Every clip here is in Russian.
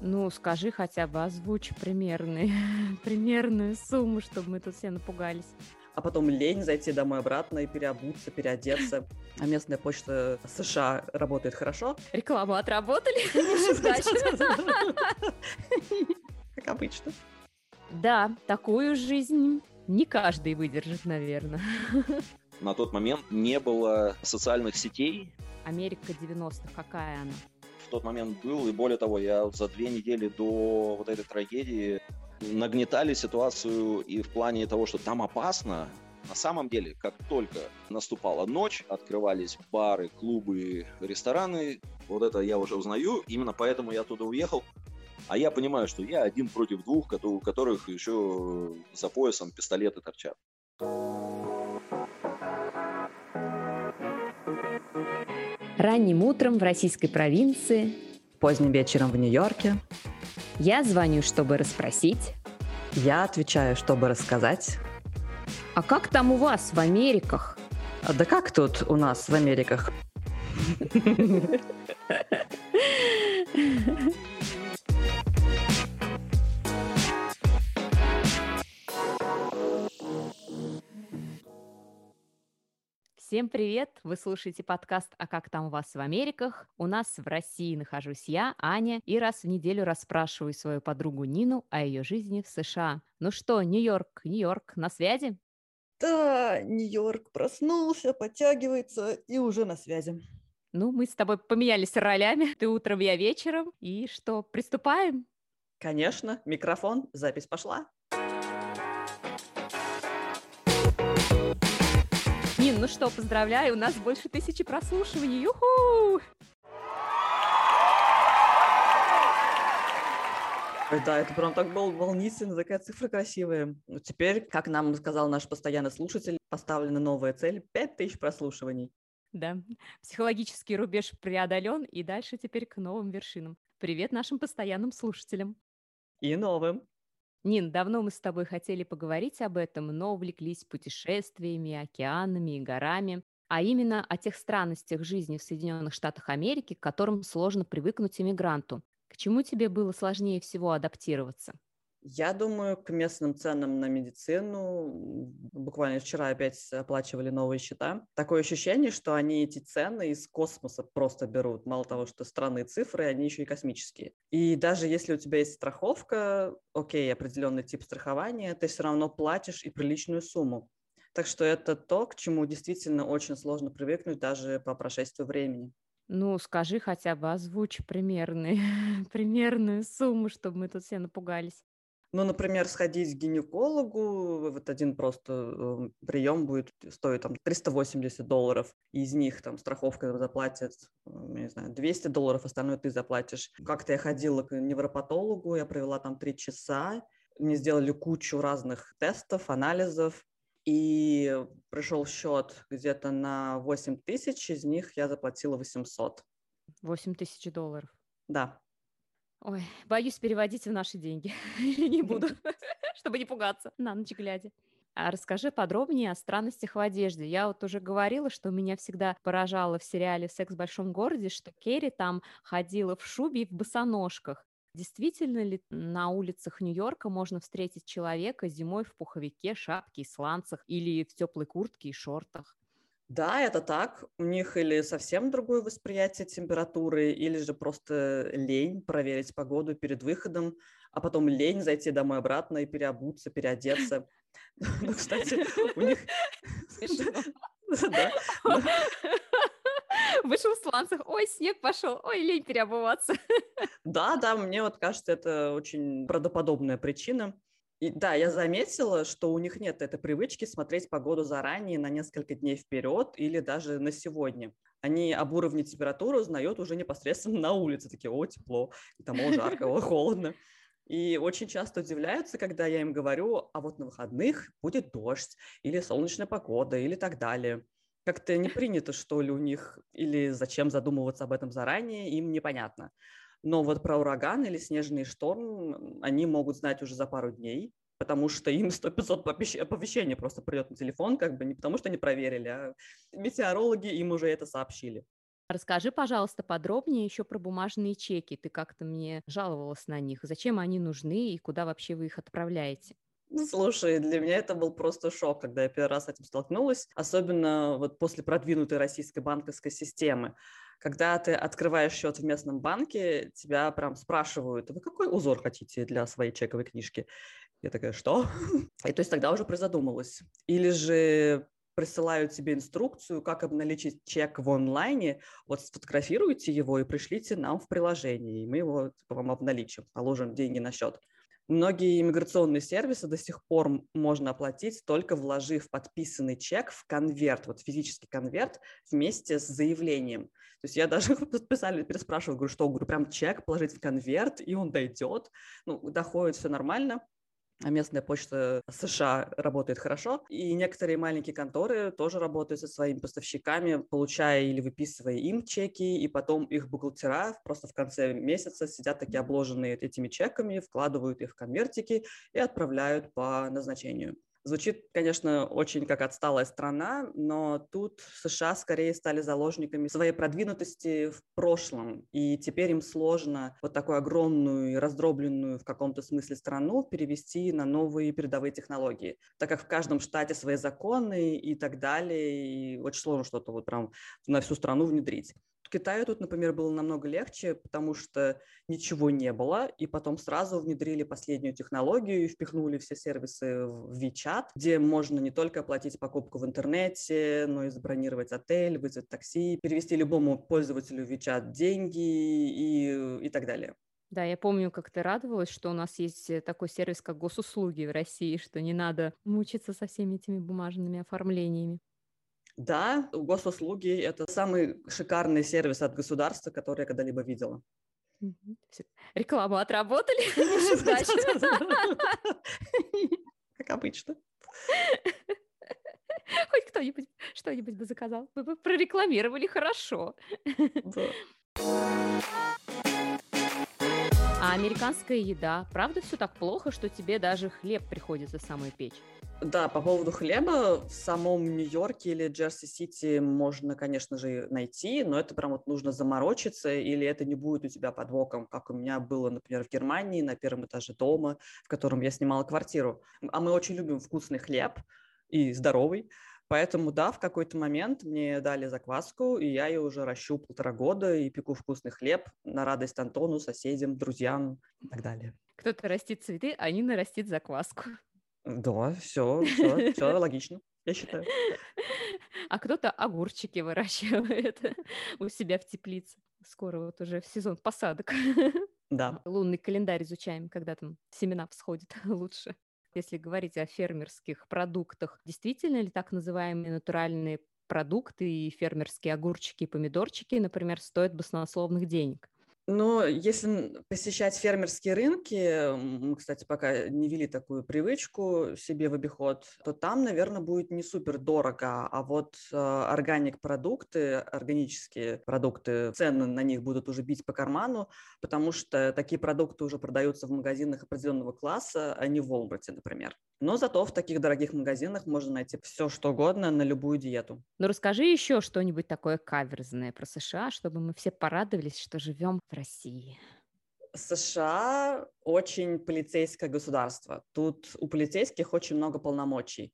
Ну, скажи хотя бы, озвучь примерный, примерную сумму, чтобы мы тут все напугались. А потом лень зайти домой обратно и переобуться, переодеться. А местная почта США работает хорошо. Рекламу отработали. Как обычно. Да, такую жизнь не каждый выдержит, наверное. На тот момент не было социальных сетей. Америка 90-х, какая она? В тот момент был, и более того, я за две недели до вот этой трагедии нагнетали ситуацию и в плане того, что там опасно, на самом деле, как только наступала ночь, открывались бары, клубы, рестораны, вот это я уже узнаю, именно поэтому я туда уехал. А я понимаю, что я один против двух, у которых еще за поясом пистолеты торчат. Ранним утром в российской провинции, поздним вечером в Нью-Йорке. Я звоню, чтобы расспросить. Я отвечаю, чтобы рассказать. А как там у вас в Америках? Да как тут у нас в Америках? Всем привет! Вы слушаете подкаст «А как там у вас в Америках?». У нас в России нахожусь я, Аня, и раз в неделю расспрашиваю свою подругу Нину о ее жизни в США. Ну что, Нью-Йорк, Нью-Йорк, на связи? Да, Нью-Йорк проснулся, подтягивается и уже на связи. Ну, мы с тобой поменялись ролями. Ты утром, я вечером. И что, приступаем? Конечно, микрофон, запись пошла. Нин, ну что, поздравляю, у нас больше тысячи прослушиваний. Юху! Да, это прям так было волнительно, такая цифра красивая. Теперь, как нам сказал наш постоянный слушатель, поставлена новая цель – 5000 прослушиваний. Да, психологический рубеж преодолен, и дальше теперь к новым вершинам. Привет нашим постоянным слушателям. И новым. Нин, давно мы с тобой хотели поговорить об этом, но увлеклись путешествиями, океанами и горами, а именно о тех странностях жизни в Соединенных Штатах Америки, к которым сложно привыкнуть иммигранту. К чему тебе было сложнее всего адаптироваться? Я думаю, к местным ценам на медицину. Буквально вчера опять оплачивали новые счета. Такое ощущение, что они эти цены из космоса просто берут. Мало того, что странные цифры, они еще и космические. И даже если у тебя есть страховка, окей, определенный тип страхования, ты все равно платишь и приличную сумму. Так что это то, к чему действительно очень сложно привыкнуть даже по прошествию времени. Ну, скажи хотя бы, озвучь примерный, примерную сумму, чтобы мы тут все напугались. Ну, например, сходить к гинекологу, вот один просто э, прием будет стоить там 380 долларов, из них там страховка заплатит, э, не знаю, 200 долларов, остальное ты заплатишь. Как-то я ходила к невропатологу, я провела там три часа, мне сделали кучу разных тестов, анализов, и пришел счет где-то на 8 тысяч, из них я заплатила 800. 8 тысяч долларов? Да. Ой, боюсь переводить в наши деньги. Или не буду, чтобы не пугаться на ночь глядя. А расскажи подробнее о странностях в одежде. Я вот уже говорила, что меня всегда поражало в сериале «Секс в большом городе», что Керри там ходила в шубе и в босоножках. Действительно ли на улицах Нью-Йорка можно встретить человека зимой в пуховике, шапке и сланцах или в теплой куртке и шортах? Да, это так. У них или совсем другое восприятие температуры, или же просто лень проверить погоду перед выходом, а потом лень зайти домой обратно и переобуться, переодеться. Ну, кстати, у них... Вышел в сланцах, ой, снег пошел, ой, лень переобуваться. Да, да, мне вот кажется, это очень правдоподобная причина. И да, я заметила, что у них нет этой привычки смотреть погоду заранее на несколько дней вперед или даже на сегодня. Они об уровне температуры узнают уже непосредственно на улице. Такие, о, тепло, там, о, жарко, о, холодно. И очень часто удивляются, когда я им говорю, а вот на выходных будет дождь, или солнечная погода, или так далее. Как-то не принято, что ли, у них, или зачем задумываться об этом заранее, им непонятно. Но вот про ураган или снежный шторм они могут знать уже за пару дней, потому что им 100-500 оповещений просто придет на телефон, как бы не потому что они проверили, а метеорологи им уже это сообщили. Расскажи, пожалуйста, подробнее еще про бумажные чеки. Ты как-то мне жаловалась на них. Зачем они нужны и куда вообще вы их отправляете? Ну, слушай, для меня это был просто шок, когда я первый раз с этим столкнулась, особенно вот после продвинутой российской банковской системы. Когда ты открываешь счет в местном банке, тебя прям спрашивают, вы какой узор хотите для своей чековой книжки? Я такая, что? И то есть тогда уже призадумалась. Или же присылают тебе инструкцию, как обналичить чек в онлайне, вот сфотографируйте его и пришлите нам в приложение, и мы его типа, вам обналичим, положим деньги на счет. Многие иммиграционные сервисы до сих пор можно оплатить, только вложив подписанный чек в конверт, вот физический конверт вместе с заявлением. То есть я даже подписали, переспрашиваю, говорю, что, говорю, прям чек положить в конверт, и он дойдет. Ну, доходит все нормально а местная почта США работает хорошо, и некоторые маленькие конторы тоже работают со своими поставщиками, получая или выписывая им чеки, и потом их бухгалтера просто в конце месяца сидят такие обложенные этими чеками, вкладывают их в конвертики и отправляют по назначению. Звучит, конечно, очень как отсталая страна, но тут США скорее стали заложниками своей продвинутости в прошлом, и теперь им сложно вот такую огромную и раздробленную в каком-то смысле страну перевести на новые передовые технологии, так как в каждом штате свои законы и так далее, и очень сложно что-то вот прям на всю страну внедрить. Китаю тут, например, было намного легче, потому что ничего не было, и потом сразу внедрили последнюю технологию и впихнули все сервисы в WeChat, где можно не только оплатить покупку в интернете, но и забронировать отель, вызвать такси, перевести любому пользователю WeChat деньги и, и так далее. Да, я помню, как ты радовалась, что у нас есть э, такой сервис, как госуслуги в России, что не надо мучиться со всеми этими бумажными оформлениями. Да, госуслуги – это самый шикарный сервис от государства, который я когда-либо видела. Рекламу отработали. Как обычно. Хоть кто-нибудь что-нибудь бы заказал. Вы бы прорекламировали хорошо. А американская еда, правда все так плохо, что тебе даже хлеб приходится самой печь? Да, по поводу хлеба в самом Нью-Йорке или Джерси-Сити можно, конечно же, найти, но это прям вот нужно заморочиться, или это не будет у тебя под боком, как у меня было, например, в Германии на первом этаже дома, в котором я снимала квартиру. А мы очень любим вкусный хлеб и здоровый, Поэтому, да, в какой-то момент мне дали закваску, и я ее уже ращу полтора года и пеку вкусный хлеб на радость Антону, соседям, друзьям и так далее. Кто-то растит цветы, а Нина растит закваску. Да, все, все, все логично, я считаю. А кто-то огурчики выращивает у себя в теплице. Скоро вот уже в сезон посадок. Да. Лунный календарь изучаем, когда там семена всходят лучше. Если говорить о фермерских продуктах, действительно ли так называемые натуральные продукты и фермерские огурчики и помидорчики, например, стоят баснословных денег? Но если посещать фермерские рынки, мы, кстати, пока не вели такую привычку себе в обиход, то там, наверное, будет не супер дорого, а вот э, органик продукты, органические продукты, цены на них будут уже бить по карману, потому что такие продукты уже продаются в магазинах определенного класса, а не в Волбрате, например. Но зато в таких дорогих магазинах можно найти все, что угодно на любую диету. Ну, расскажи еще что-нибудь такое каверзное про США, чтобы мы все порадовались, что живем в России. США очень полицейское государство. Тут у полицейских очень много полномочий.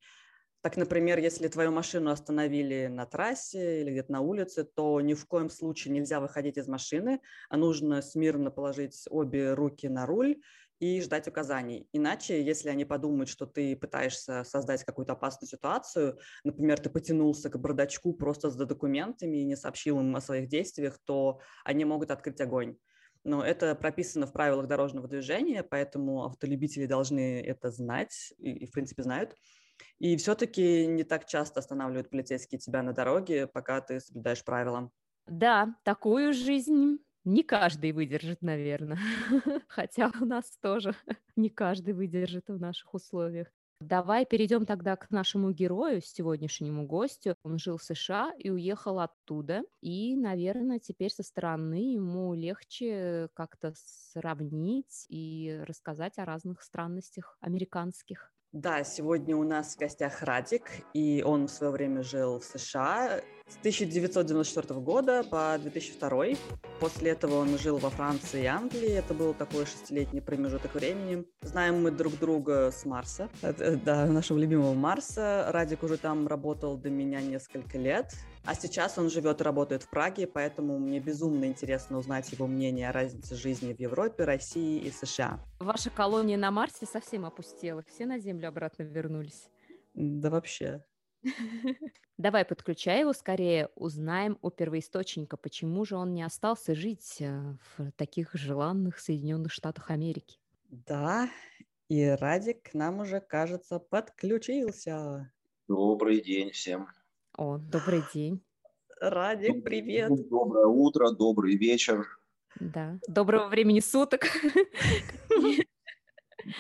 Так, например, если твою машину остановили на трассе или где-то на улице, то ни в коем случае нельзя выходить из машины, а нужно смирно положить обе руки на руль и ждать указаний. Иначе, если они подумают, что ты пытаешься создать какую-то опасную ситуацию, например, ты потянулся к бардачку просто за документами и не сообщил им о своих действиях, то они могут открыть огонь. Но это прописано в правилах дорожного движения, поэтому автолюбители должны это знать и, и в принципе, знают. И все-таки не так часто останавливают полицейские тебя на дороге, пока ты соблюдаешь правила. Да, такую жизнь не каждый выдержит, наверное. Хотя у нас тоже не каждый выдержит в наших условиях. Давай перейдем тогда к нашему герою, сегодняшнему гостю. Он жил в США и уехал оттуда. И, наверное, теперь со стороны ему легче как-то сравнить и рассказать о разных странностях американских. Да, сегодня у нас в гостях Радик, и он в свое время жил в США с 1994 года по 2002. После этого он жил во Франции и Англии. Это был такой шестилетний промежуток времени. Знаем мы друг друга с Марса, да, нашего любимого Марса. Радик уже там работал до меня несколько лет. А сейчас он живет и работает в Праге, поэтому мне безумно интересно узнать его мнение о разнице жизни в Европе, России и США. Ваша колония на Марсе совсем опустела. Все на Землю обратно вернулись. Да вообще. Давай подключай его скорее, узнаем у первоисточника, почему же он не остался жить э, в таких желанных Соединенных Штатах Америки. Да, и Радик к нам уже, кажется, подключился. Добрый день всем. О, добрый день. Радик, привет. Доброе утро, добрый вечер. Да, доброго времени суток.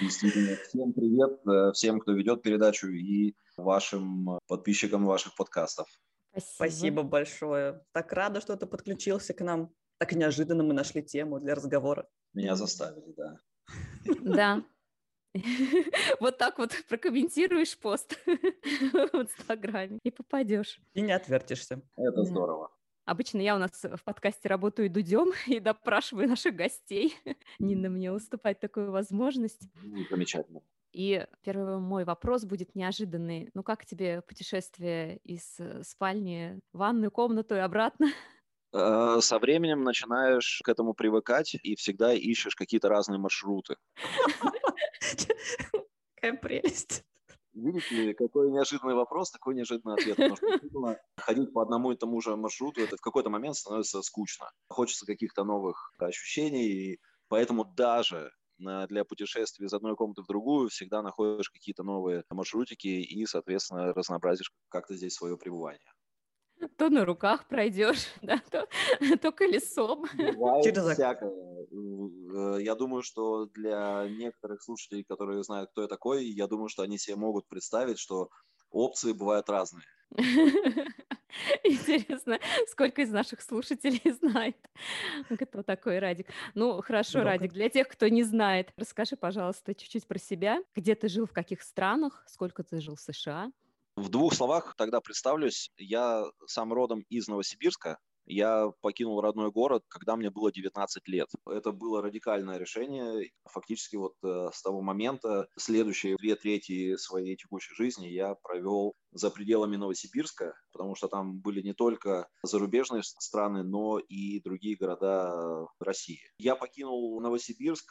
Действительно, всем привет, э, всем, кто ведет передачу и вашим подписчикам ваших подкастов. Спасибо. Спасибо большое. Так рада, что ты подключился к нам. Так неожиданно мы нашли тему для разговора. Меня заставили, да. Да. Вот так вот прокомментируешь пост в Инстаграме и попадешь. И не отвертишься. Это здорово. Обычно я у нас в подкасте работаю дудем и допрашиваю наших гостей. Нина мне уступать такую возможность. Замечательно. И первый мой вопрос будет неожиданный. Ну как тебе путешествие из э, спальни в ванную комнату и обратно? Э, со временем начинаешь к этому привыкать и всегда ищешь какие-то разные маршруты. Какая прелесть. Видите, какой неожиданный вопрос, такой неожиданный ответ. Потому что ходить по одному и тому же маршруту, это в какой-то момент становится скучно. Хочется каких-то новых ощущений, и поэтому даже для путешествий из одной комнаты в другую всегда находишь какие-то новые маршрутики и, соответственно, разнообразишь как-то здесь свое пребывание. То на руках пройдешь, да, то, то колесом. Бывает всякое. Э, я думаю, что для некоторых слушателей, которые знают, кто я такой, я думаю, что они себе могут представить, что опции бывают разные. Интересно, сколько из наших слушателей знает, кто такой Радик. Ну, хорошо, Много. Радик, для тех, кто не знает, расскажи, пожалуйста, чуть-чуть про себя. Где ты жил, в каких странах, сколько ты жил в США? В двух словах тогда представлюсь. Я сам родом из Новосибирска, я покинул родной город, когда мне было 19 лет. Это было радикальное решение. Фактически вот э, с того момента следующие две трети своей текущей жизни я провел за пределами Новосибирска, потому что там были не только зарубежные страны, но и другие города России. Я покинул Новосибирск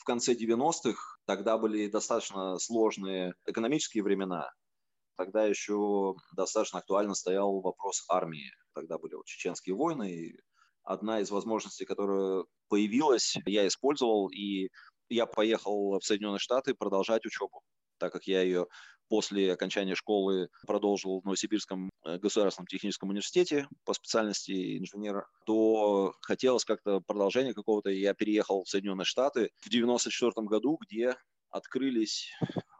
в конце 90-х. Тогда были достаточно сложные экономические времена. Тогда еще достаточно актуально стоял вопрос армии Тогда были вот чеченские войны, и одна из возможностей, которая появилась, я использовал, и я поехал в Соединенные Штаты продолжать учебу, так как я ее после окончания школы продолжил в Новосибирском э, государственном техническом университете по специальности инженера, то хотелось как-то продолжения какого-то. Я переехал в Соединенные Штаты в 94 году, где открылись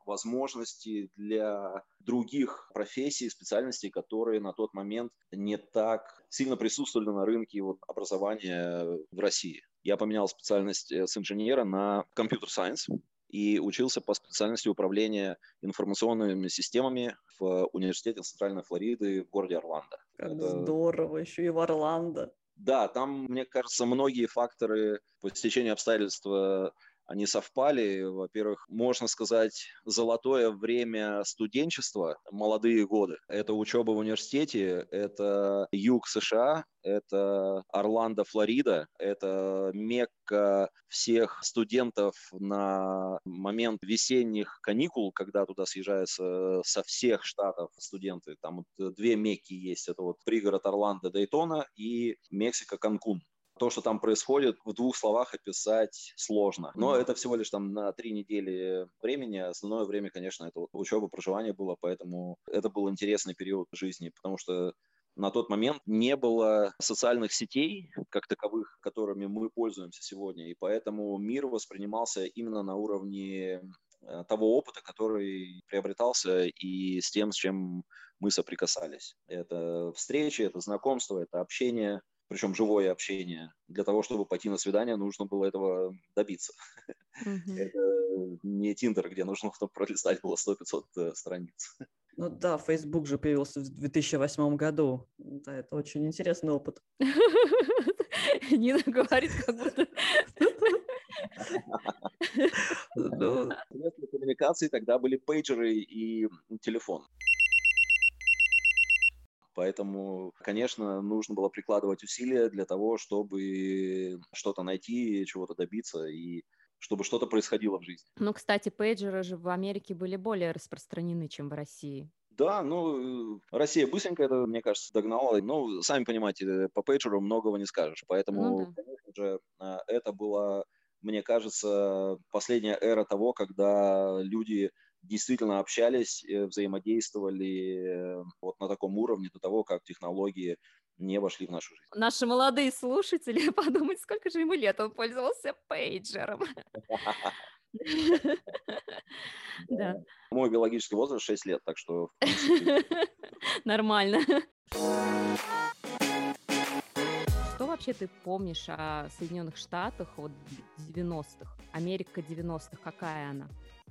возможности для других профессий, специальностей, которые на тот момент не так сильно присутствовали на рынке вот, образования в России. Я поменял специальность э, с инженера на компьютер-сайенс и учился по специальности управления информационными системами в университете Центральной Флориды в городе Орландо. Это... здорово, еще и в Орландо. Да, там, мне кажется, многие факторы по стечению обстоятельств они совпали. Во-первых, можно сказать, золотое время студенчества, молодые годы. Это учеба в университете, это юг США, это Орландо, Флорида, это Мекка всех студентов на момент весенних каникул, когда туда съезжаются со всех штатов студенты. Там вот две Мекки есть, это вот пригород Орландо, Дейтона и Мексика, Канкун то, что там происходит, в двух словах описать сложно. Но mm-hmm. это всего лишь там на три недели времени. Основное время, конечно, это вот учеба, проживание было, поэтому это был интересный период жизни, потому что на тот момент не было социальных сетей как таковых, которыми мы пользуемся сегодня, и поэтому мир воспринимался именно на уровне э, того опыта, который приобретался и с тем, с чем мы соприкасались. Это встречи, это знакомство, это общение, причем живое общение. Для того, чтобы пойти на свидание, нужно было этого добиться. Mm-hmm. Это не Тиндер, где нужно пролистать было 100-500 э, страниц. Ну да, Facebook же появился в 2008 году. Да, это очень интересный опыт. Нина говорит, как будто... Ну, Средства коммуникации тогда были пейджеры и телефон. Поэтому, конечно, нужно было прикладывать усилия для того, чтобы что-то найти, чего-то добиться и чтобы что-то происходило в жизни. Ну, кстати, пейджеры же в Америке были более распространены, чем в России. Да, ну, Россия быстренько это, мне кажется, догнала. Ну, сами понимаете, по пейджеру многого не скажешь. Поэтому, ну, да. конечно же, а, это была, мне кажется, последняя эра того, когда люди действительно общались, э, взаимодействовали э, вот на таком уровне до того, как технологии не вошли в нашу жизнь. Наши молодые слушатели подумают, сколько же ему лет он пользовался пейджером. Да. Мой биологический возраст 6 лет, так что... Нормально. Что вообще ты помнишь о Соединенных Штатах от 90-х? Америка 90-х, какая она?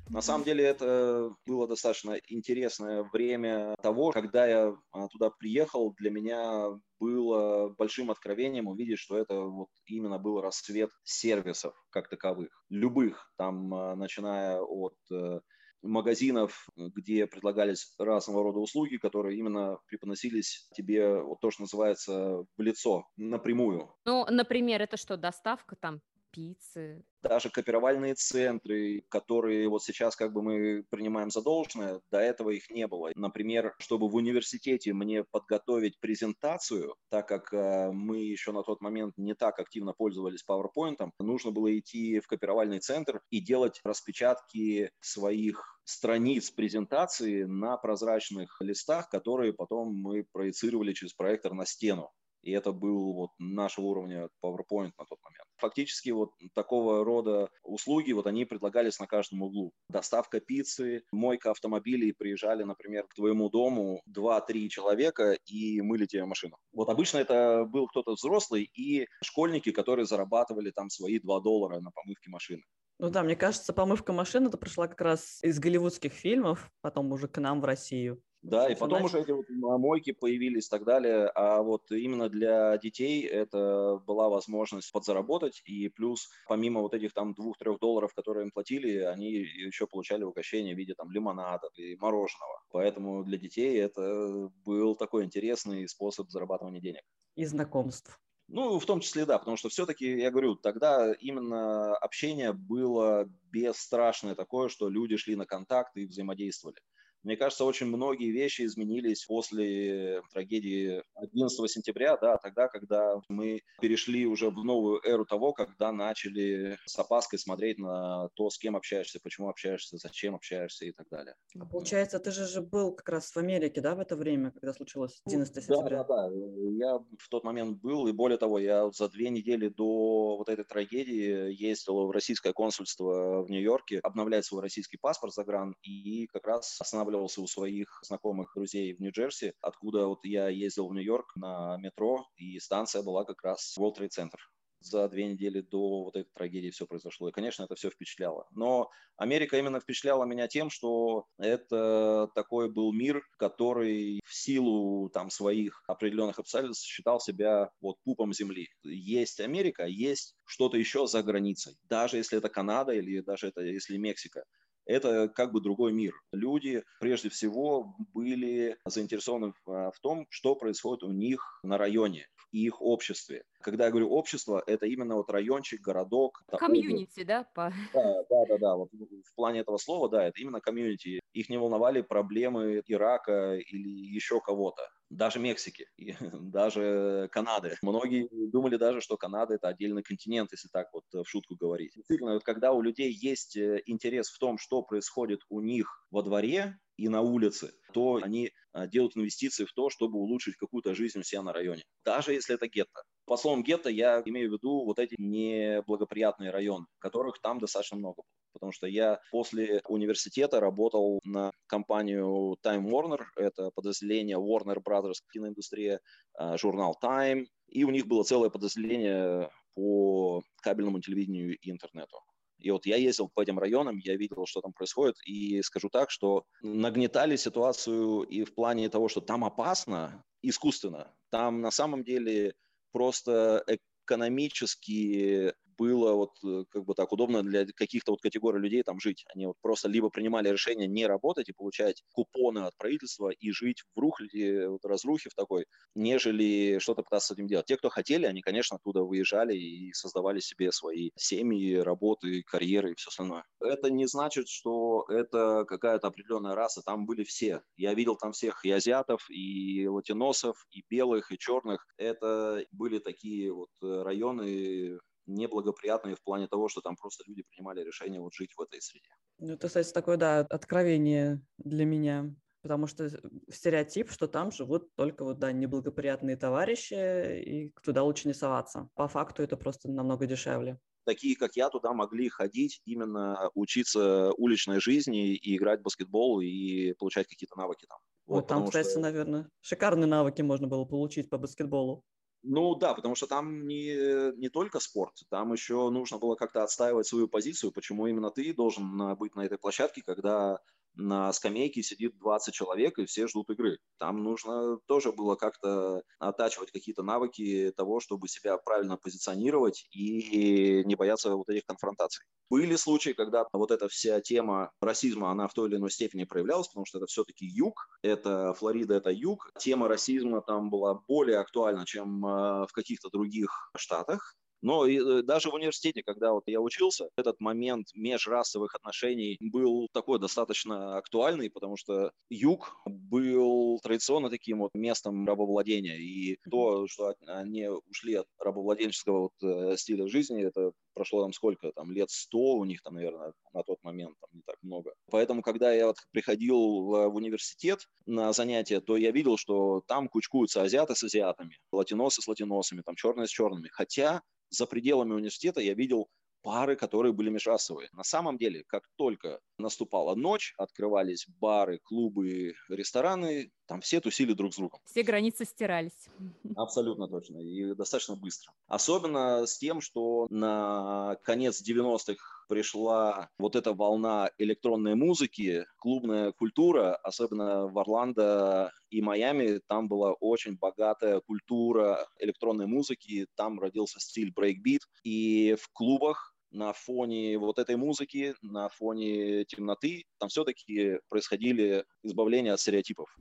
На самом деле это было достаточно интересное время того, когда я а, туда приехал, для меня было большим откровением увидеть, что это вот именно был рассвет сервисов как таковых, любых, там, а, начиная от э, магазинов, где предлагались разного рода услуги, которые именно преподносились тебе, вот то, что называется, в лицо, напрямую. Ну, например, это что, доставка там пиццы. Даже копировальные центры, которые вот сейчас как бы мы принимаем за должное, до этого их не было. Например, чтобы в университете мне подготовить презентацию, так как э, мы еще на тот момент не так активно пользовались PowerPoint, нужно было идти в копировальный центр и делать распечатки своих страниц презентации на прозрачных листах, которые потом мы проецировали через проектор на стену. И это был вот нашего уровня PowerPoint на тот момент. Фактически вот такого рода услуги, вот они предлагались на каждом углу. Доставка пиццы, мойка автомобилей, приезжали, например, к твоему дому 2-3 человека и мыли тебе машину. Вот обычно это был кто-то взрослый и школьники, которые зарабатывали там свои 2 доллара на помывке машины. Ну да, мне кажется, помывка машины это пришла как раз из голливудских фильмов, потом уже к нам в Россию. Да, и потом уже эти вот мойки появились и так далее. А вот именно для детей это была возможность подзаработать. И плюс, помимо вот этих там двух-трех долларов, которые им платили, они еще получали угощение в виде там лимонада и мороженого. Поэтому для детей это был такой интересный способ зарабатывания денег. И знакомств. Ну, в том числе, да, потому что все-таки, я говорю, тогда именно общение было бесстрашное такое, что люди шли на контакт и взаимодействовали. Мне кажется, очень многие вещи изменились после трагедии 11 сентября, да, тогда, когда мы перешли уже в новую эру того, когда начали с опаской смотреть на то, с кем общаешься, почему общаешься, зачем общаешься и так далее. А получается, ты же, же был как раз в Америке, да, в это время, когда случилось 11 ну, сентября? Да, да, да. Я в тот момент был, и более того, я за две недели до вот этой трагедии ездил в российское консульство в Нью-Йорке обновлять свой российский паспорт за гран, и как раз останавливался останавливался у своих знакомых друзей в Нью-Джерси, откуда вот я ездил в Нью-Йорк на метро, и станция была как раз World Trade Center за две недели до вот этой трагедии все произошло. И, конечно, это все впечатляло. Но Америка именно впечатляла меня тем, что это такой был мир, который в силу там своих определенных обстоятельств считал себя вот пупом земли. Есть Америка, есть что-то еще за границей. Даже если это Канада или даже это если Мексика это как бы другой мир. Люди прежде всего были заинтересованы в, в том, что происходит у них на районе, в их обществе. Когда я говорю общество, это именно вот райончик, городок. Community, да? По... Да, да, да, да. Вот в плане этого слова, да, это именно комьюнити. Их не волновали проблемы Ирака или еще кого-то даже Мексики, и даже Канады. Многие думали даже, что Канада это отдельный континент, если так вот в шутку говорить. Действительно, вот когда у людей есть э, интерес в том, что происходит у них во дворе и на улице, то они а, делают инвестиции в то, чтобы улучшить какую-то жизнь у себя на районе. Даже если это гетто. По словам гетто я имею в виду вот эти неблагоприятные районы, которых там достаточно много. Потому что я после университета работал на компанию Time Warner, это подразделение Warner Brothers киноиндустрия, а, журнал Time, и у них было целое подразделение по кабельному телевидению и интернету. И вот я ездил по этим районам, я видел, что там происходит, и скажу так, что нагнетали ситуацию и в плане того, что там опасно искусственно. Там на самом деле просто экономически было вот э, как бы так удобно для каких-то вот категорий людей там жить. Они вот просто либо принимали решение не работать и получать купоны от правительства и жить в рухляде, вот разрухе в такой, нежели что-то пытаться с этим делать. Те, кто хотели, они, конечно, оттуда выезжали и создавали себе свои семьи, работы, карьеры и все остальное. Это не значит, что это какая-то определенная раса. Там были все. Я видел там всех и азиатов, и латиносов, и белых, и черных. Это были такие вот э, районы неблагоприятные в плане того, что там просто люди принимали решение вот жить в этой среде. Ну, это, кстати, такое, да, откровение для меня, потому что стереотип, что там живут только вот, да, неблагоприятные товарищи, и туда лучше не соваться. По факту это просто намного дешевле такие, как я, туда могли ходить, именно учиться уличной жизни и играть в баскетбол и получать какие-то навыки там. Вот, вот там, кстати, что... наверное, шикарные навыки можно было получить по баскетболу. Ну да, потому что там не, не только спорт, там еще нужно было как-то отстаивать свою позицию, почему именно ты должен быть на этой площадке, когда на скамейке сидит 20 человек, и все ждут игры. Там нужно тоже было как-то оттачивать какие-то навыки того, чтобы себя правильно позиционировать и не бояться вот этих конфронтаций. Были случаи, когда вот эта вся тема расизма, она в той или иной степени проявлялась, потому что это все-таки юг, это Флорида, это юг. Тема расизма там была более актуальна, чем э, в каких-то других штатах. Но и, э, даже в университете, когда вот я учился, этот момент межрасовых отношений был такой достаточно актуальный, потому что юг был традиционно таким вот местом рабовладения. И то, что они ушли от рабовладенческого вот э, стиля жизни, это прошло там сколько, там лет сто у них там, наверное, на тот момент, там не так много. Поэтому, когда я вот приходил в, в университет на занятия, то я видел, что там кучкуются азиаты с азиатами, латиносы с латиносами, там черные с черными. Хотя за пределами университета я видел пары, которые были межрасовые. На самом деле, как только наступала ночь, открывались бары, клубы, рестораны, там все тусили друг с другом. Все границы стирались. Абсолютно точно. И достаточно быстро. Особенно с тем, что на конец 90-х пришла вот эта волна электронной музыки, клубная культура, особенно в Орландо и Майами, там была очень богатая культура электронной музыки, там родился стиль брейкбит, и в клубах на фоне вот этой музыки, на фоне темноты, там все-таки происходили избавления от стереотипов.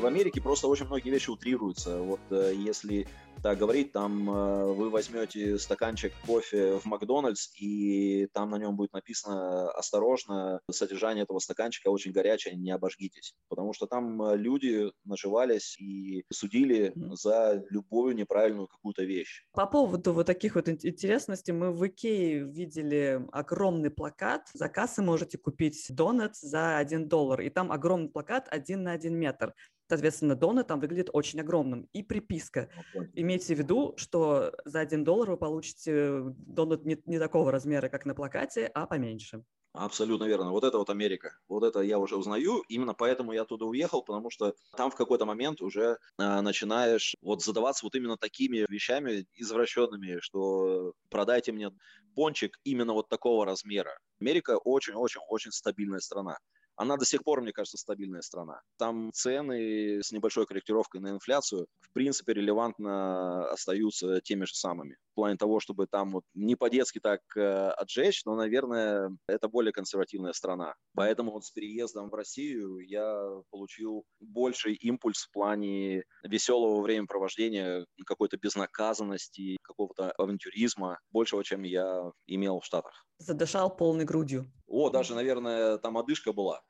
В Америке просто очень многие вещи утрируются. Вот э, если так говорить, там э, вы возьмете стаканчик кофе в Макдональдс, и там на нем будет написано «Осторожно, содержание этого стаканчика очень горячее, не обожгитесь». Потому что там э, люди наживались и судили за любую неправильную какую-то вещь. По поводу вот таких вот интересностей, мы в Икее видели огромный плакат. За кассой можете купить донат за 1 доллар, и там огромный плакат один на один метр. Соответственно, донат там выглядит очень огромным. И приписка. Имейте в виду, что за один доллар вы получите донат не, не такого размера, как на плакате, а поменьше. Абсолютно верно. Вот это вот Америка. Вот это я уже узнаю. Именно поэтому я туда уехал, потому что там в какой-то момент уже э, начинаешь вот задаваться вот именно такими вещами извращенными, что продайте мне пончик именно вот такого размера. Америка очень-очень-очень стабильная страна она до сих пор, мне кажется, стабильная страна. Там цены с небольшой корректировкой на инфляцию, в принципе, релевантно остаются теми же самыми. В плане того, чтобы там вот не по-детски так э, отжечь, но, наверное, это более консервативная страна. Поэтому вот с переездом в Россию я получил больший импульс в плане веселого времяпровождения, какой-то безнаказанности, какого-то авантюризма, большего, чем я имел в Штатах. Задышал полной грудью. О, даже, наверное, там одышка была.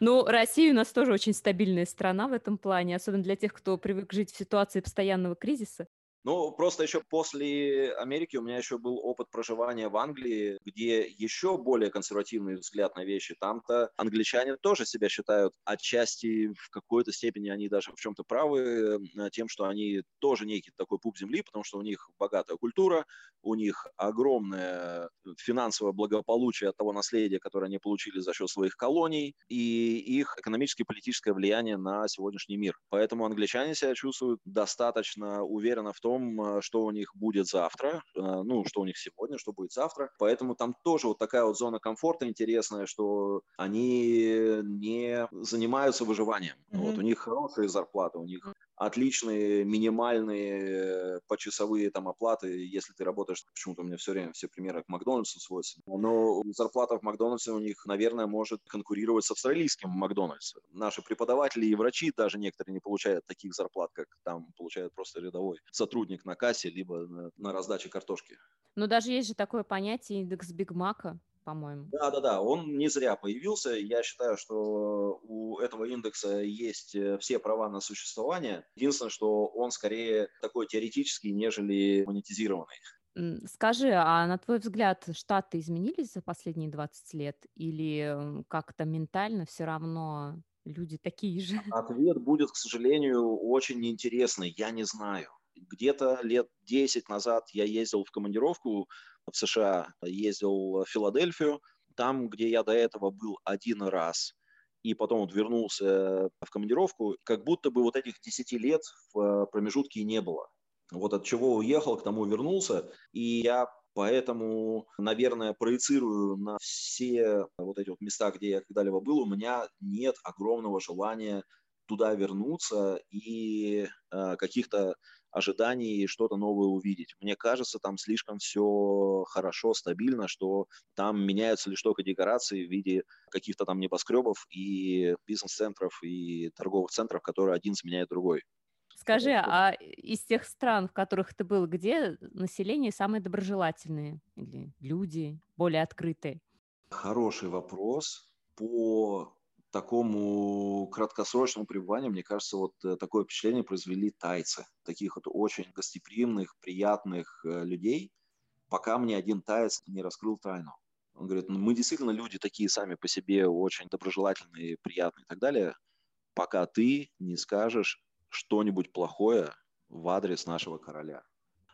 Ну, Россия у нас тоже очень стабильная страна в этом плане, особенно для тех, кто привык жить в ситуации постоянного кризиса. Ну, просто еще после Америки у меня еще был опыт проживания в Англии, где еще более консервативный взгляд на вещи. Там-то англичане тоже себя считают отчасти в какой-то степени они даже в чем-то правы э, тем, что они тоже некий такой пуп земли, потому что у них богатая культура, у них огромное финансовое благополучие от того наследия, которое они получили за счет своих колоний, и их экономическое и политическое влияние на сегодняшний мир. Поэтому англичане себя чувствуют достаточно уверенно в том, том, э, что у них будет завтра, э, ну, что у них сегодня, что будет завтра. Поэтому там тоже вот такая вот зона комфорта интересная, что они не занимаются выживанием. Mm-hmm. Вот у них хорошие зарплаты, у них отличные минимальные почасовые там оплаты, если ты работаешь, почему-то у меня все время все примеры к Макдональдсу сводятся, но зарплата в Макдональдсе у них, наверное, может конкурировать с австралийским Макдональдсом. Наши преподаватели и врачи даже некоторые не получают таких зарплат, как там получает просто рядовой сотрудник на кассе, либо на, на раздаче картошки. Но даже есть же такое понятие индекс Биг Мака, по-моему. Да, да, да, он не зря появился. Я считаю, что у этого индекса есть э, все права на существование. Единственное, что он скорее такой теоретический, нежели монетизированный. Скажи, а на твой взгляд, Штаты изменились за последние 20 лет или как-то ментально все равно люди такие же? Ответ будет, к сожалению, очень интересный. Я не знаю. Где-то лет 10 назад я ездил в командировку в США, ездил в Филадельфию, там, где я до этого был один раз, и потом вот вернулся в командировку, как будто бы вот этих 10 лет в промежутке не было. Вот от чего уехал, к тому вернулся, и я Поэтому, наверное, проецирую на все вот эти вот места, где я когда-либо был, у меня нет огромного желания туда вернуться и э, каких-то ожиданий что-то новое увидеть. Мне кажется, там слишком все хорошо, стабильно, что там меняются лишь только декорации в виде каких-то там небоскребов и бизнес-центров и торговых центров, которые один заменяет другой. Скажи, а из тех стран, в которых ты был, где население самые доброжелательные или люди более открытые? Хороший вопрос. По такому краткосрочному пребыванию, мне кажется, вот э, такое впечатление произвели тайцы. Таких вот очень гостеприимных, приятных э, людей, пока мне один таец не раскрыл тайну. Он говорит, ну, мы действительно люди такие сами по себе очень доброжелательные, приятные и так далее, пока ты не скажешь что-нибудь плохое в адрес нашего короля.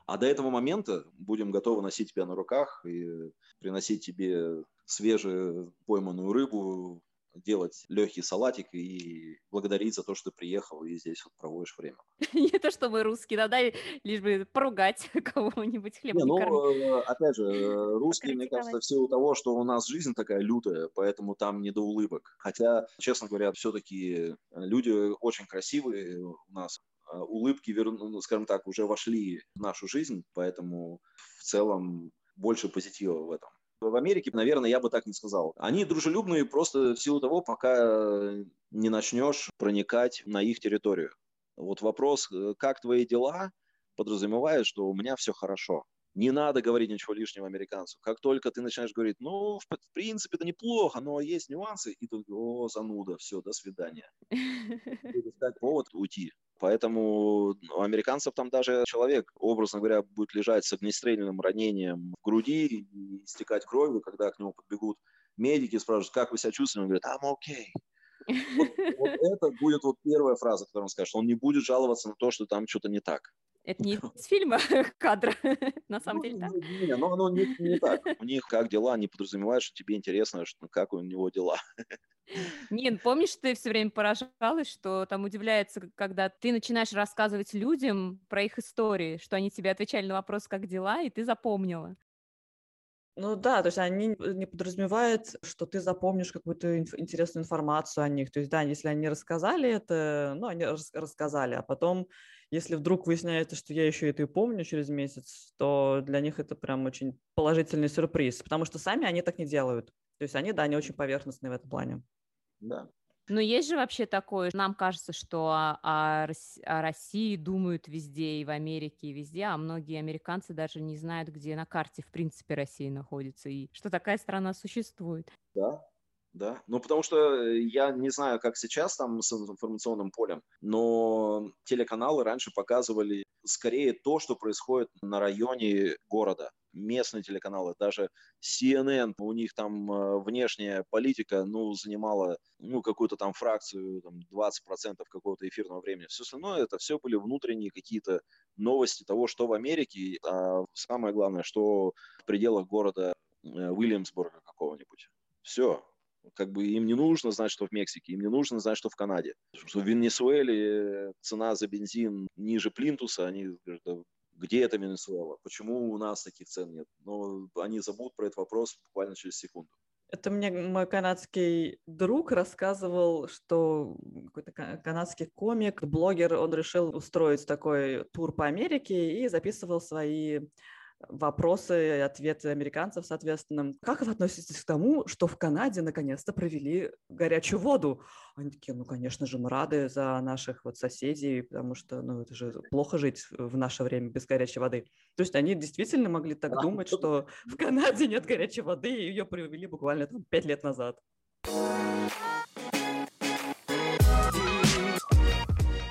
А до этого момента будем готовы носить тебя на руках и приносить тебе свежую пойманную рыбу, делать легкий салатик и благодарить за то, что ты приехал и здесь вот проводишь время. Не то, что мы русские, да, лишь бы поругать кого-нибудь хлеб не, ну, э, опять же, э, русские, мне кажется, в силу того, что у нас жизнь такая лютая, поэтому там не до улыбок. Хотя, честно говоря, все-таки люди очень красивые у нас, улыбки, ну, скажем так, уже вошли в нашу жизнь, поэтому в целом больше позитива в этом. В Америке, наверное, я бы так не сказал. Они дружелюбные просто в силу того, пока не начнешь проникать на их территорию. Вот вопрос, э, как твои дела, подразумевает, что у меня все хорошо. Не надо говорить ничего лишнего американцу. Как только ты начинаешь говорить, ну, в, в принципе, это неплохо, но есть нюансы, и тут, о, зануда, все, до свидания. Искать повод уйти. Поэтому у американцев там даже человек, образно говоря, будет лежать с огнестрельным ранением в груди и истекать кровью, когда к нему подбегут медики, спрашивают, как вы себя чувствуете, он говорит, I'm okay. Вот, вот это будет вот первая фраза, которую он скажет. Он не будет жаловаться на то, что там что-то не так. Это не из фильма кадра, на самом деле, так? Не, ну, ну не, не так. У них как дела, они подразумевают, что тебе интересно, что, как у него дела. Нин, помнишь, ты все время поражалась, что там удивляется, когда ты начинаешь рассказывать людям про их истории, что они тебе отвечали на вопрос, как дела, и ты запомнила. Ну да, то есть они не подразумевают, что ты запомнишь какую-то инф- интересную информацию о них. То есть да, если они рассказали это, ну они рас- рассказали, а потом, если вдруг выясняется, что я еще это и помню через месяц, то для них это прям очень положительный сюрприз, потому что сами они так не делают. То есть они, да, они очень поверхностные в этом плане. Да. Но есть же вообще такое, нам кажется, что о, о, о России думают везде, и в Америке, и везде, а многие американцы даже не знают, где на карте, в принципе, Россия находится, и что такая страна существует. Да, Да, ну потому что я не знаю, как сейчас там с информационным полем, но телеканалы раньше показывали скорее то, что происходит на районе города местные телеканалы, даже CNN, у них там э, внешняя политика, ну, занимала, ну, какую-то там фракцию, там, 20% какого-то эфирного времени. Все остальное, это все были внутренние какие-то новости того, что в Америке, а самое главное, что в пределах города э, Уильямсбурга какого-нибудь. Все, как бы им не нужно знать, что в Мексике, им не нужно знать, что в Канаде. Что в Венесуэле цена за бензин ниже плинтуса, они говорят, где это Венесуэла, почему у нас таких цен нет. Но они забудут про этот вопрос буквально через секунду. Это мне мой канадский друг рассказывал, что какой-то канадский комик, блогер, он решил устроить такой тур по Америке и записывал свои вопросы и ответы американцев, соответственно. Как вы относитесь к тому, что в Канаде наконец-то провели горячую воду? Они такие, ну, конечно же, мы рады за наших вот соседей, потому что, ну, это же плохо жить в наше время без горячей воды. То есть они действительно могли так а, думать, что в Канаде нет горячей воды, и ее привели буквально там пять лет назад.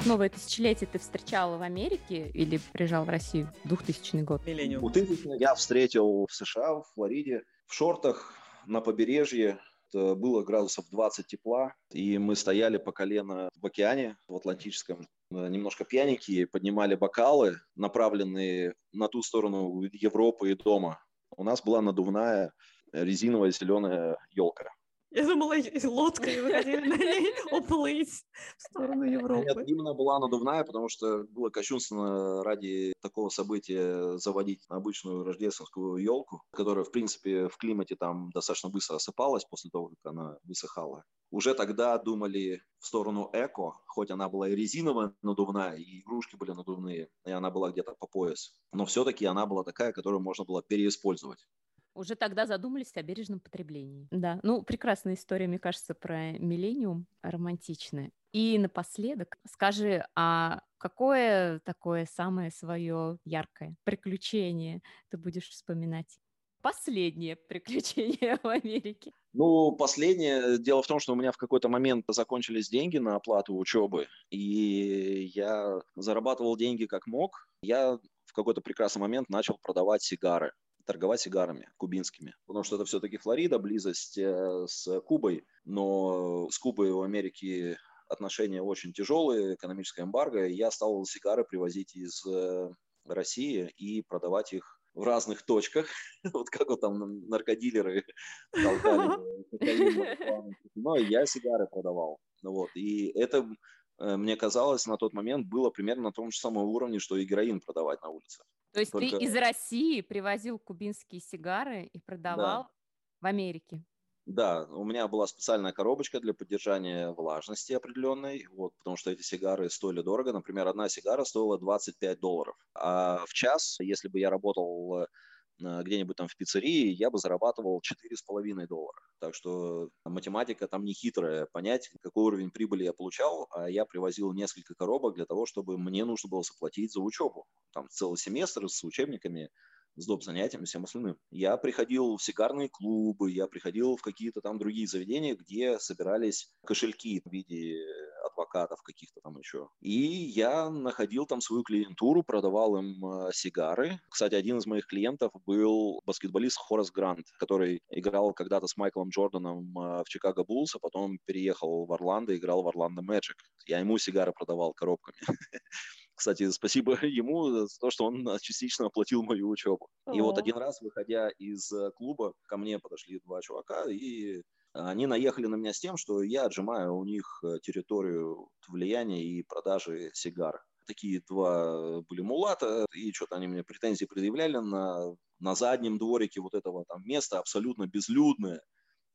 Новое тысячелетие ты встречала в Америке или приезжал в Россию? 2000 год. Миллениум. 2000 я встретил в США, в Флориде, в шортах на побережье. Это было градусов 20 тепла, и мы стояли по колено в океане, в Атлантическом, немножко пьяненькие, поднимали бокалы, направленные на ту сторону Европы и дома. У нас была надувная резиновая зеленая елка. Я думала, лодкой выходили на ней уплыть в сторону Европы. Нет, именно была надувная, потому что было кощунственно ради такого события заводить обычную рождественскую елку, которая, в принципе, в климате там достаточно быстро осыпалась после того, как она высыхала. Уже тогда думали в сторону эко, хоть она была и резиновая надувная, и игрушки были надувные, и она была где-то по пояс. Но все-таки она была такая, которую можно было переиспользовать уже тогда задумались о бережном потреблении. Да, ну, прекрасная история, мне кажется, про миллениум, романтичная. И напоследок скажи, а какое такое самое свое яркое приключение ты будешь вспоминать? Последнее приключение в Америке. Ну, последнее. Дело в том, что у меня в какой-то момент закончились деньги на оплату учебы, и я зарабатывал деньги как мог. Я в какой-то прекрасный момент начал продавать сигары торговать сигарами кубинскими. Потому что это все-таки Флорида, близость э, с Кубой, но с Кубой в Америке отношения очень тяжелые, экономическая эмбарго, и я стал сигары привозить из э, России и продавать их в разных точках, вот как вот там наркодилеры толкали, но я сигары продавал, вот, и это Э, мне казалось, на тот момент было примерно на том же самом уровне, что и героин продавать на улице. То есть Только... ты из России привозил кубинские сигары и продавал да. в Америке? Да, у меня была специальная коробочка для поддержания влажности определенной, вот, потому что эти сигары стоили дорого. Например, одна сигара стоила 25 долларов. А в час, если бы я работал э, где-нибудь там в пиццерии, я бы зарабатывал 4,5 доллара. Так что математика там не хитрая. Понять, какой уровень прибыли я получал, а я привозил несколько коробок для того, чтобы мне нужно было заплатить за учебу. Там целый семестр с учебниками, с доп. занятиями, всем остальным. Я приходил в сигарные клубы, я приходил в какие-то там другие заведения, где собирались кошельки в виде адвокатов каких-то там еще. И я находил там свою клиентуру, продавал им э, сигары. Кстати, один из моих клиентов был баскетболист Хорас Грант, который играл когда-то с Майклом Джорданом э, в Чикаго Буллс, а потом переехал в Орландо играл в Орландо Мэджик. Я ему сигары продавал коробками. Кстати, спасибо ему за то, что он частично оплатил мою учебу. И вот один раз, выходя из э, клуба, ко мне подошли два чувака и они наехали на меня с тем, что я отжимаю у них э, территорию влияния и продажи сигар. Такие два были мулата, и что-то они мне претензии предъявляли на, на заднем дворике вот этого там места, абсолютно безлюдное.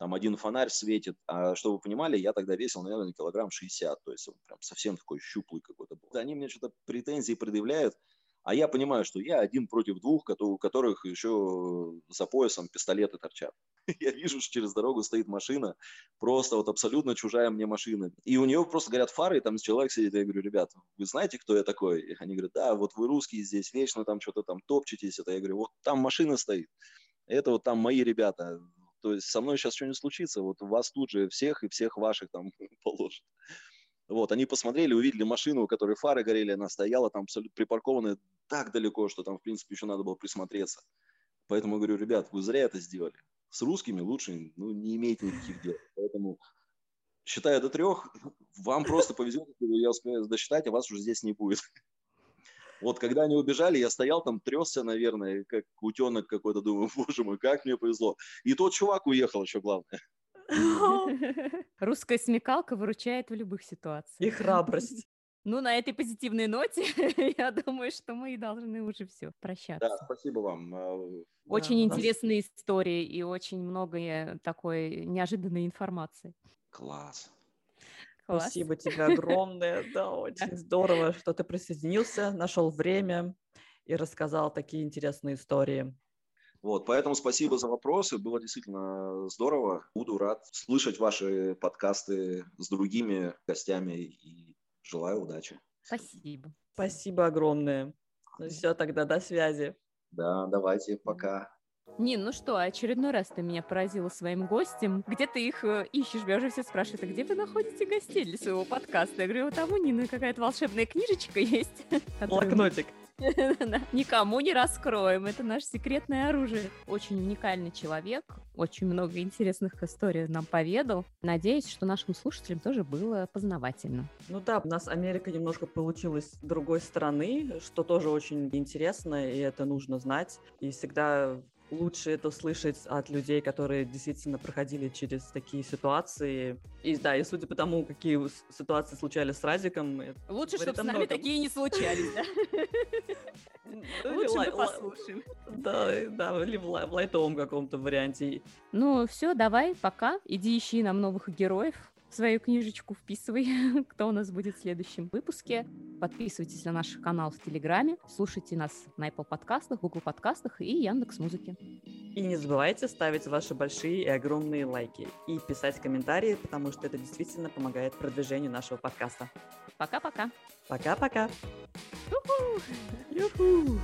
Там один фонарь светит. А чтобы вы понимали, я тогда весил, наверное, килограмм 60. То есть он прям совсем такой щуплый какой-то был. Они мне что-то претензии предъявляют. А я понимаю, что я один против двух, у которых еще за поясом пистолеты торчат. Я вижу, что через дорогу стоит машина, просто вот абсолютно чужая мне машина. И у нее просто горят фары, и там человек сидит, я говорю, ребят, вы знаете, кто я такой? И они говорят, да, вот вы русские здесь, вечно там что-то там топчетесь. Это я говорю, вот там машина стоит, это вот там мои ребята, То есть со мной сейчас что-нибудь случится, вот вас тут же всех и всех ваших там положат. Вот, они посмотрели, увидели машину, у которой фары горели, она стояла там абсолютно припаркованная так далеко, что там, в принципе, еще надо было присмотреться. Поэтому говорю, ребят, вы зря это сделали. С русскими лучше ну, не имейте никаких дел. Поэтому, считая до трех, вам просто повезет, я успею досчитать, а вас уже здесь не будет. Вот когда они убежали, я стоял там, тресся, наверное, как утенок какой-то, думаю, боже мой, как мне повезло. И тот чувак уехал еще, главное. Русская смекалка выручает в любых ситуациях. И храбрость. Ну, на этой позитивной ноте, я думаю, что мы должны уже все прощаться. Да, спасибо вам. А, очень да, интересные нас... истории и очень много такой неожиданной информации. Класс. Класс. Спасибо тебе огромное. Да, очень здорово, что ты присоединился, нашел время и рассказал такие интересные истории. Вот, поэтому спасибо за вопросы, было действительно здорово. Буду рад слышать ваши подкасты с другими гостями и желаю удачи. Спасибо. Спасибо огромное. Ну все, тогда до связи. Да, давайте, пока. Нин, ну что, очередной раз ты меня поразила своим гостем. Где ты их э, ищешь? Меня уже все спрашивают, а где вы находите гостей для своего подкаста? Я говорю, вот там у Нины какая-то волшебная книжечка есть. Блокнотик. Никому не раскроем. Это наше секретное оружие. Очень уникальный человек. Очень много интересных историй нам поведал. Надеюсь, что нашим слушателям тоже было познавательно. Ну да, у нас Америка немножко получилась с другой стороны, что тоже очень интересно, и это нужно знать. И всегда лучше это слышать от людей, которые действительно проходили через такие ситуации. И да, и судя по тому, какие ситуации случались с Радиком... Лучше, чтобы с нами такие не случались, да? Лучше мы послушаем. Да, да, или в лайтовом каком-то варианте. Ну, все, давай, пока. Иди ищи нам новых героев свою книжечку вписывай, кто у нас будет в следующем выпуске. Подписывайтесь на наш канал в Телеграме, слушайте нас на Apple подкастах, Google подкастах и Яндекс Музыке. И не забывайте ставить ваши большие и огромные лайки и писать комментарии, потому что это действительно помогает продвижению нашего подкаста. Пока-пока. Пока-пока. Юху! Юху!